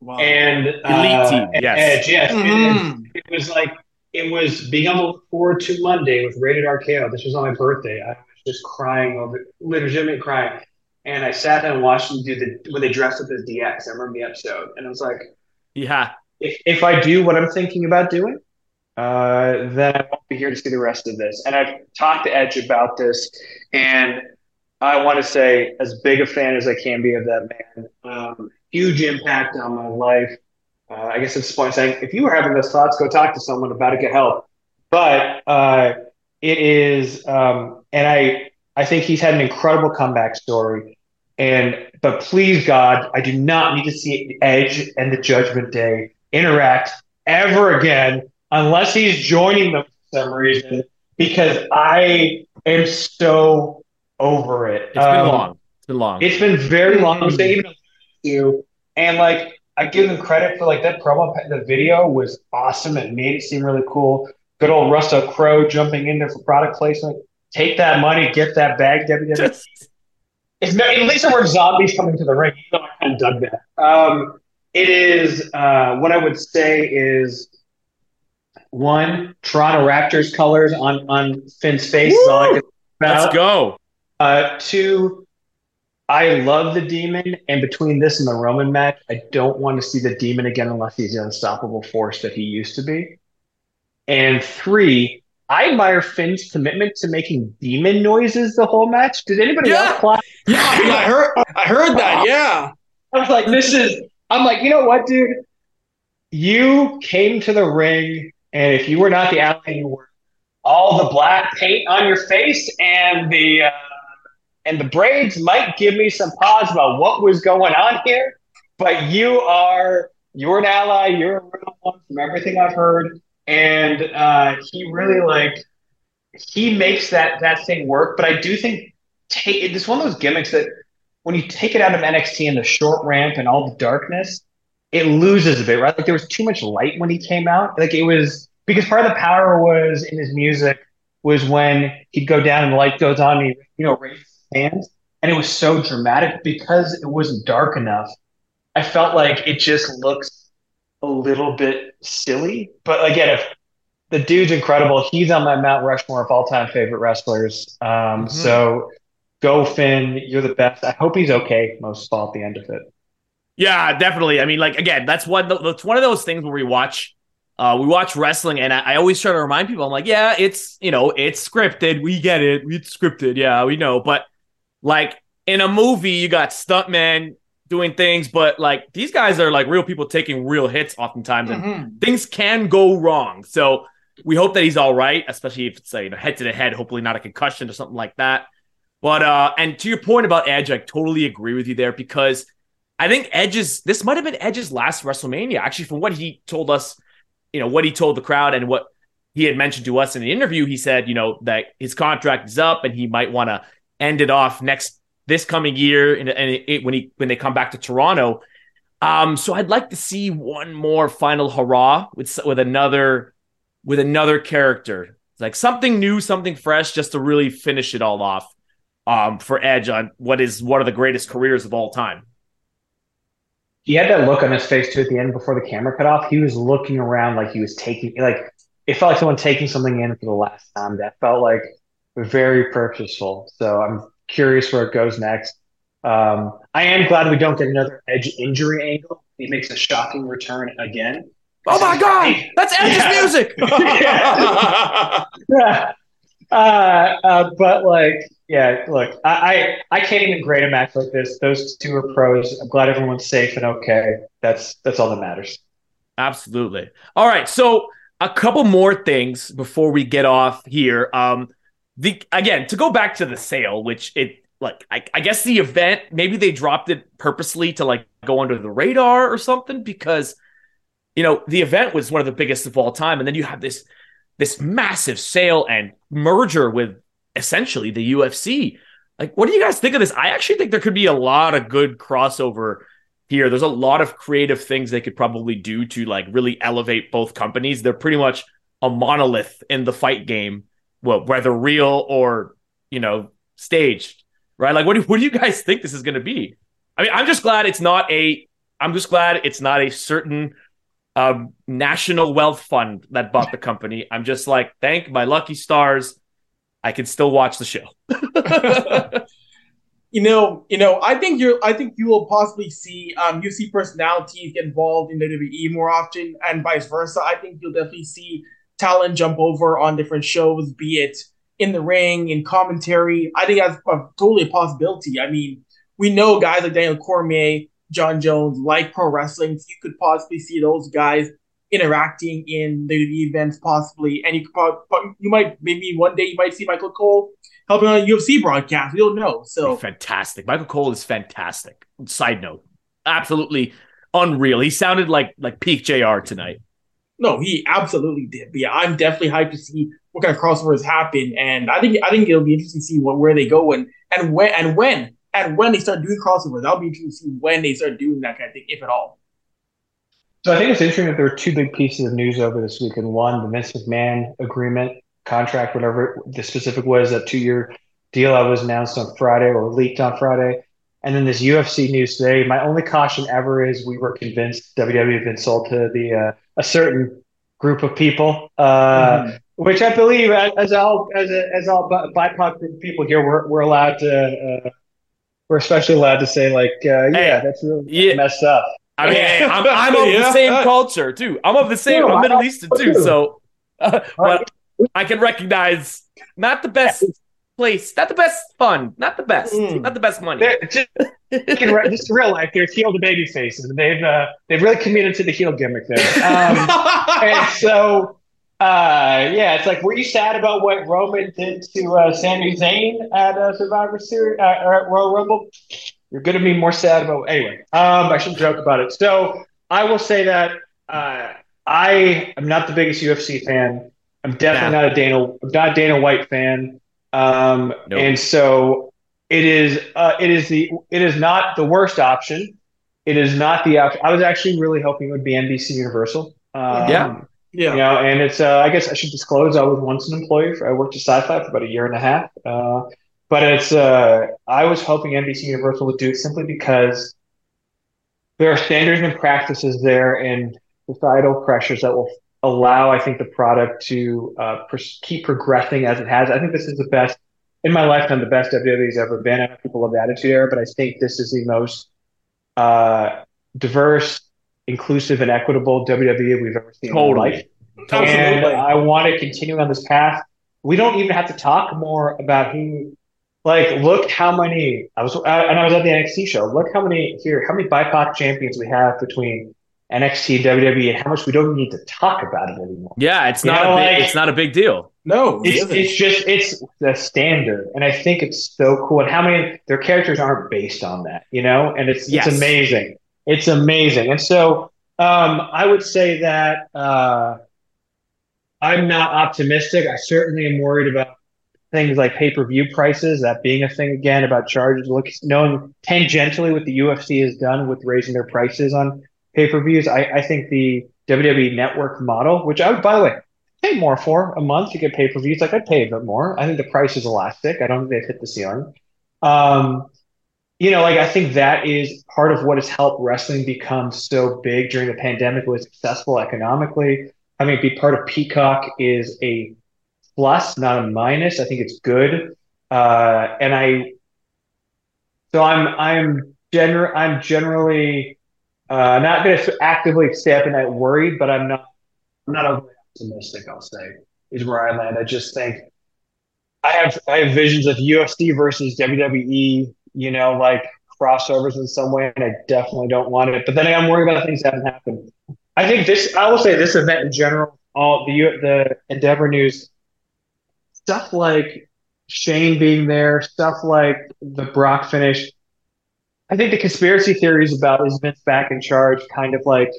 wow. and Elite uh, team, yes. Edge, yes, and- Mhm. it was like it was being able to look forward to Monday with Rated RKO. This was on my birthday. I was just crying over, legitimately crying. And I sat down and watched them do the when they dressed up as DX. I remember the episode, and I was like, yeah. if if I do what I'm thinking about doing, uh, then I won't be here to see the rest of this. And I've talked to Edge about this, and I want to say, as big a fan as I can be of that man, um, huge impact on my life. Uh, I guess at this point, saying if you were having those thoughts, go talk to someone about it, get help. But uh, it is, um, and I I think he's had an incredible comeback story. And but please God, I do not need to see Edge and the Judgment Day interact ever again unless he's joining them for some reason because I am so over it. It's been Um, long. It's been long. It's been very long. I'm saying even you and like I give them credit for like that promo. The video was awesome. It made it seem really cool. Good old Russell Crowe jumping in there for product placement. Take that money, get that bag, WWE. Just- It's no, at least there were zombies coming to the ring. Even though I kind of dug that. Um, it is uh, what I would say is one Toronto Raptors colors on on Finn's face. is all I can think Let's go. Uh, two, I love the demon, and between this and the Roman match, I don't want to see the demon again unless he's the unstoppable force that he used to be. And three, I admire Finn's commitment to making demon noises the whole match. Did anybody Yeah. else clap? yeah, I heard, I heard that. (laughs) Yeah, I was like, this is. I'm like, you know what, dude? You came to the ring, and if you were not the ally you were, all the black paint on your face and the uh, and the braids might give me some pause about what was going on here. But you are you're an ally. You're a real one from everything I've heard, and uh, he really like he makes that that thing work. But I do think take it's one of those gimmicks that when you take it out of NXT and the short ramp and all the darkness, it loses a bit, right? Like there was too much light when he came out. Like it was because part of the power was in his music was when he'd go down and the light goes on and he, you know, raised And it was so dramatic because it wasn't dark enough. I felt like it just looks a little bit silly. But again, if the dude's incredible, he's on my Mount Rushmore of all time favorite wrestlers. Um, Mhm. So go Finn, you're the best. I hope he's okay most of all at the end of it. Yeah, definitely. I mean, like again, that's one. That's one of those things where we watch Uh, we watch wrestling, and I, I, always try to remind people, I'm like, yeah, it's you know, it's scripted. We get it. It's scripted. Yeah, we know. But like in a movie, you got stuntmen doing things, but like these guys are like real people taking real hits oftentimes, and mm-hmm. things can go wrong. So we hope that he's all right, especially if it's a you know, head to the head, hopefully not a concussion or something like that. But uh, and to your point about Edge, I totally agree with you there because I think Edge's this might have been Edge's last WrestleMania, actually, from what he told us you know, what he told the crowd and what he had mentioned to us in the interview, he said, you know, that his contract is up and he might want to end it off next this coming year and, and when he when they come back to Toronto. Um, so I'd like to see one more final hurrah with with another with another character, like something new, something fresh, just to really finish it all off um, for Edge on what is one of the greatest careers of all time he had that look on his face too at the end before the camera cut off. He was looking around like he was taking like it felt like someone taking something in for the last time. That felt like very purposeful. So I'm curious where it goes next. Um, I am glad we don't get another Edge injury angle. He makes a shocking return again. Oh my god, that's Edge's yeah. music. yeah. (laughs) yeah. Uh, uh, but like yeah, look, I, I, I can't even grade a match like this. Those two are pros. I'm glad everyone's safe and okay. That's that's all that matters. Absolutely. All right, so a couple more things before we get off here. Um, the again to go back to the sale, which it like I, I guess the event maybe they dropped it purposely to like go under the radar or something because you know the event was one of the biggest of all time, and then you have this this massive sale and merger with essentially the UFC. Like, what do you guys think of this? I actually think there could be a lot of good crossover here. There's a lot of creative things they could probably do to like really elevate both companies. They're pretty much a monolith in the fight game, well, whether real or you know staged, right? Like, what do what do you guys think this is going to be? I mean, I'm just glad it's not a. I'm just glad it's not a certain um, national wealth fund that bought the company. I'm just like, thank my lucky stars I can still watch the show. (laughs) you know, you know, I think you're. I think you will possibly see um, see personalities get involved in WWE more often, and vice versa. I think you'll definitely see talent jump over on different shows, be it in the ring, in commentary. I think that's a, totally a possibility. I mean, we know guys like Daniel Cormier, Jon Jones like pro wrestling. So you could possibly see those guys interacting in the events possibly, and you could you might maybe one day you might see Michael Cole helping on a UFC broadcast. We don't know. So fantastic. Michael Cole is fantastic. Side note, absolutely unreal. He sounded like like peak Jr. tonight. No, he absolutely did. But yeah, I'm definitely hyped to see what kind of crossovers happen, and I think I think it'll be interesting to see what, where they go and and when and when and when they start doing crossovers. That'll be interesting to see when they start doing that kind of thing, if at all. So I think it's interesting that there were two big pieces of news over this week, and One, the Vince McMahon agreement, contract, whatever the specific was, that two-year deal I was announced on Friday or leaked on Friday. And then this UFC news today. My only caution ever is we were convinced WWE had been sold to the uh, a certain group of people, uh, mm-hmm. which I believe, as all as as all BIPOC people here, we're we're allowed to. Uh, we're especially allowed to say like, uh, yeah, hey, that's really yeah. messed up. I mean, hey, I'm, (laughs) I'm of yeah. the same culture too. I'm of the same. I'm Middle Eastern too. So, uh, (laughs) but I can recognize not the best place, not the best fun, not the best, mm. not the best money. Just, just real life, there's heel to baby faces. They've uh, they've really committed to the heel gimmick there. Um, (laughs) and so, uh, yeah, it's like, were you sad about what Roman did to uh, Sami Zayn at uh, Survivor Series uh, or at Royal Rumble? You're going to be more sad about anyway. Um, I shouldn't joke about it. So I will say that uh, I am not the biggest UFC fan. I'm definitely nah. not a Dana, I'm not a Dana White fan. Um, nope. and so it is. Uh, it is the. It is not the worst option. It is not the option. I was actually really hoping it would be NBC Universal. Um, yeah. Yeah. You know, and it's. Uh, I guess I should disclose. I was once an employee. For, I worked at Sci-Fi for about a year and a half. Uh, but it's uh, I was hoping NBC Universal would do it simply because there are standards and practices there and societal pressures that will allow I think the product to uh, keep progressing as it has. I think this is the best in my lifetime, the best WWE's ever been. I know people love the Attitude Era, but I think this is the most uh, diverse inclusive and equitable WWE we've ever seen Totally. in life. Absolutely. And I want to continue on this path. We don't even have to talk more about who. Like, look how many I was, uh, and I was at the NXT show. Look how many here, how many BIPOC champions we have between NXT, WWE, and how much we don't need to talk about it anymore. Yeah, it's You not know, a big, like- it's not a big deal. No, It's, isn't. it's just it's the standard, and I think it's so cool. And how many their characters aren't based on that, you know? And it's Yes. it's amazing. It's amazing. And so um, I would say that uh, I'm not optimistic. I certainly am worried about things like pay per view prices, that being a thing again, about charges. Look, knowing tangentially what the UFC has done with raising their prices on pay per views, I, I think the WWE network model, which I would, by the way, pay more for a month to get pay per views. Like I'd pay a bit more. I think the price is elastic. I don't think they've hit the ceiling. Um, you know, like I think that is part of what has helped wrestling become so big during the pandemic. Was successful economically. I mean, be part of Peacock is a plus, not a minus. I think it's good. Uh, and I, so I'm, I'm gener, I'm generally, uh, not going to actively stay up at night worried, but I'm not, I'm not overly optimistic. I'll say is where I land. I just think I have, I have visions of UFC versus WWE, you know, like crossovers in some way, and I definitely don't want it. But then I'm worried about things that haven't happened. I think this, I will say this event in general, all the the Endeavor news stuff like Shane being there, stuff like the Brock finish. I think the conspiracy theories about is Vince back in charge kind of like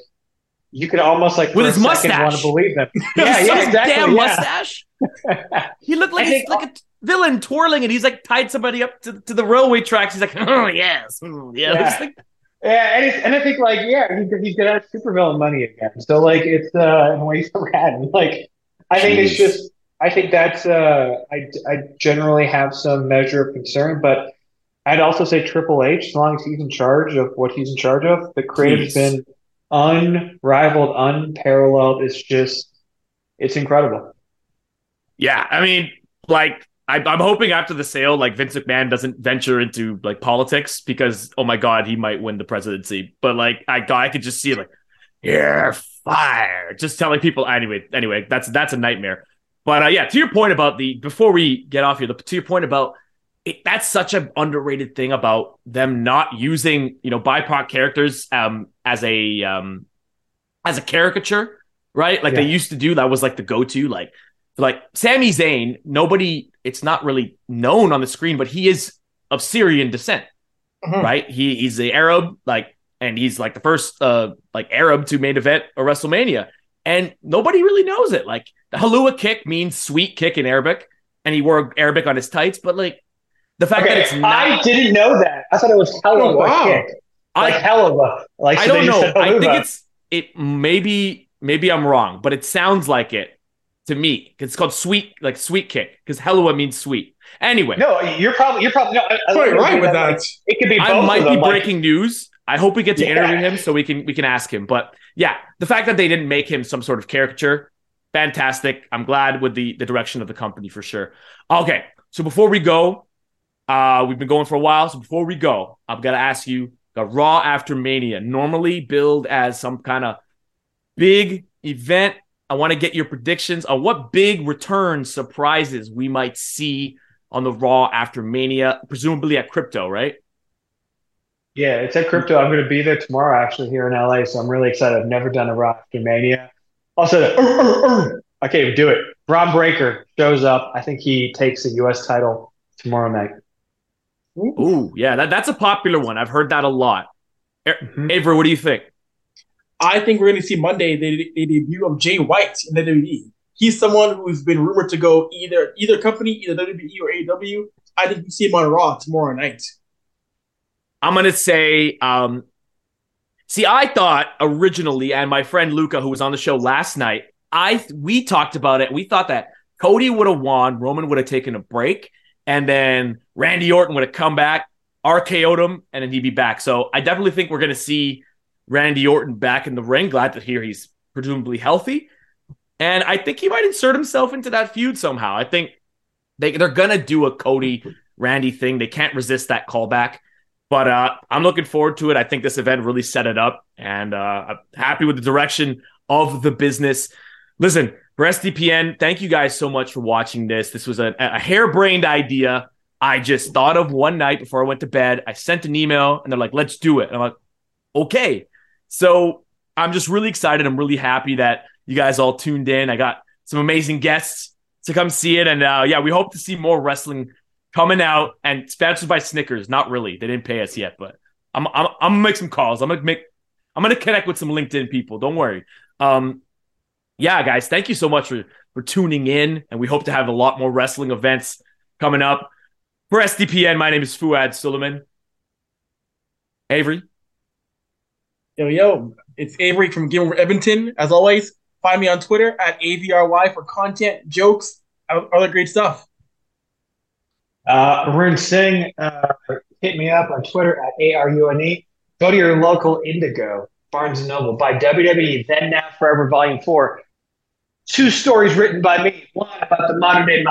you could almost like With his second want mustache. to believe them. (laughs) Yeah, yeah, exactly. Damn yeah. mustache. (laughs) He looked like he's think- like a villain twirling, and he's like tied somebody up to, to the railway tracks. He's like, (laughs) oh yes, mm, yeah. Yeah. Like- Yeah, and, it's, and I think like yeah, he, he's gonna have supervillain money again. So like it's uh, in ways rad. Like I think it's just I think that's uh, I I generally have some measure of concern, but I'd also say Triple H, as long as he's in charge of what he's in charge of, the creative's been unrivaled, unparalleled. It's just it's incredible. yeah, I mean, like. I, I'm hoping after the sale, like Vince McMahon doesn't venture into like politics because, oh my god, he might win the presidency. But like, I I could just see like, you're fired. Just telling people anyway. Anyway, that's that's a nightmare. But uh, yeah, to your point about the before we get off here, the, to your point about it, that's such an underrated thing about them not using you know BIPOC characters um as a um as a caricature, right? Like they used to do. That was like the go to. Like like Sami Zayn, nobody. It's not really known on the screen, but he is of Syrian descent, Mhm. right? He he's a Arab, like, and he's like the first uh like Arab to main event a WrestleMania, and nobody really knows it. Like the halua kick means sweet kick in Arabic, and he wore Arabic on his tights, but like the fact that it's not, I didn't know that. I thought it was hell oh, of Oh, a kick, like I hell of a like. I so don't know. Oh, I think it's it maybe maybe I'm wrong, but it sounds like it to me. It's called sweet like sweet kick because halua means sweet. Anyway, No, you're probably you're probably no. I, I Quite like right with like, that. it could be. Both I might of be them, like- breaking news. I hope we get to Yeah. interview him so we can we can ask him. But yeah, the fact that they didn't make him some sort of caricature, fantastic. I'm glad with the the direction of the company for sure. Okay, so before we go, uh, we've been going for a while. So before we go, I've got to ask you the Raw after Mania, normally billed as some kind of big event. I want to get your predictions on what big return surprises we might see on the Raw after Mania, presumably at Crypto, right? Yeah, it's at crypto. I'm going to be there tomorrow, actually, here in LA. So I'm really excited. I've never done a Raw after Mania. Also, "Ur, ur, ur." I can't even do it. Bron Breakker shows up. I think he takes the U.S. title tomorrow night. Ooh, yeah, that, that's a popular one. I've heard that a lot. Mhm. Avry, what do you think? I think we're going to see Monday the, the debut of Jay White in the WWE. He's someone who's been rumored to go either either company, either WWE or AEW. I think we see him on Raw tomorrow night. I'm gonna say, um, see, I thought originally, and my friend Luca, who was on the show last night, I we talked about it. We thought that Cody would have won, Roman would have taken a break, and then Randy Orton would have come back, RKO'd him, and then he'd be back. So I definitely think we're gonna see Randy Orton back in the ring. Glad to hear he's presumably healthy. And I think he might insert himself into that feud somehow. I think they, they're going to do a Cody Randy thing. They can't resist that callback. But uh, I'm looking forward to it. I think this event really set it up, and uh, I'm happy with the direction of the business. Listen, for SDPN, thank you guys so much for watching this. This was a, a harebrained idea. I just thought of one night before I went to bed. I sent an email, and they're like, "Let's do it." And I'm like, "Okay." So I'm just really excited. I'm really happy that you guys all tuned in. I got some amazing guests to come see it, and uh, yeah, we hope to see more wrestling coming out and sponsored by Snickers. Not really. They didn't pay us yet, but I'm I'm, I'm gonna make some calls. I'm gonna make I'm gonna connect with some LinkedIn people. Don't worry. Um, yeah, guys, thank you so much for for tuning in, and we hope to have a lot more wrestling events coming up. For SDPN, my name is Fouad Suleiman. Avry. Yo, yo, it's Avry from Game Over Edmonton. As always, find me on Twitter at AVRY for content, jokes, other great stuff. Uh, Arune Singh, uh, hit me up on Twitter at ARUNE. Go to your local Indigo, Barnes & Noble. Buy WWE, Then Now Forever Volume 4. Two stories written by me. One about the modern day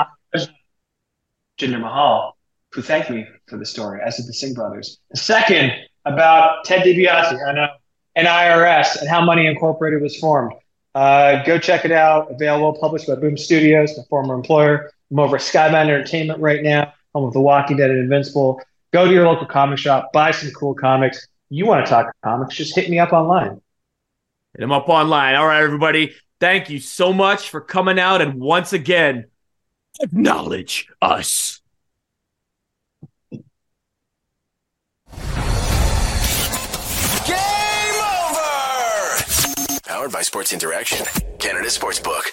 Jinder Mahal, who thanked me for the story, as did the Singh brothers. The second about Ted DiBiase, I know, and IRS and how Money Incorporated was formed. Uh, go check it out. Available, published by Boom Studios, my former employer. I'm over at Skybound Entertainment right now home of The Walking Dead and Invincible. Go to your local comic shop, buy some cool comics. You want to talk comics, just hit me up online. Hit him up online. All right, everybody. Thank you so much for coming out and once again, acknowledge us. Game over! Powered by Sports Interaction, Canada Sportsbook.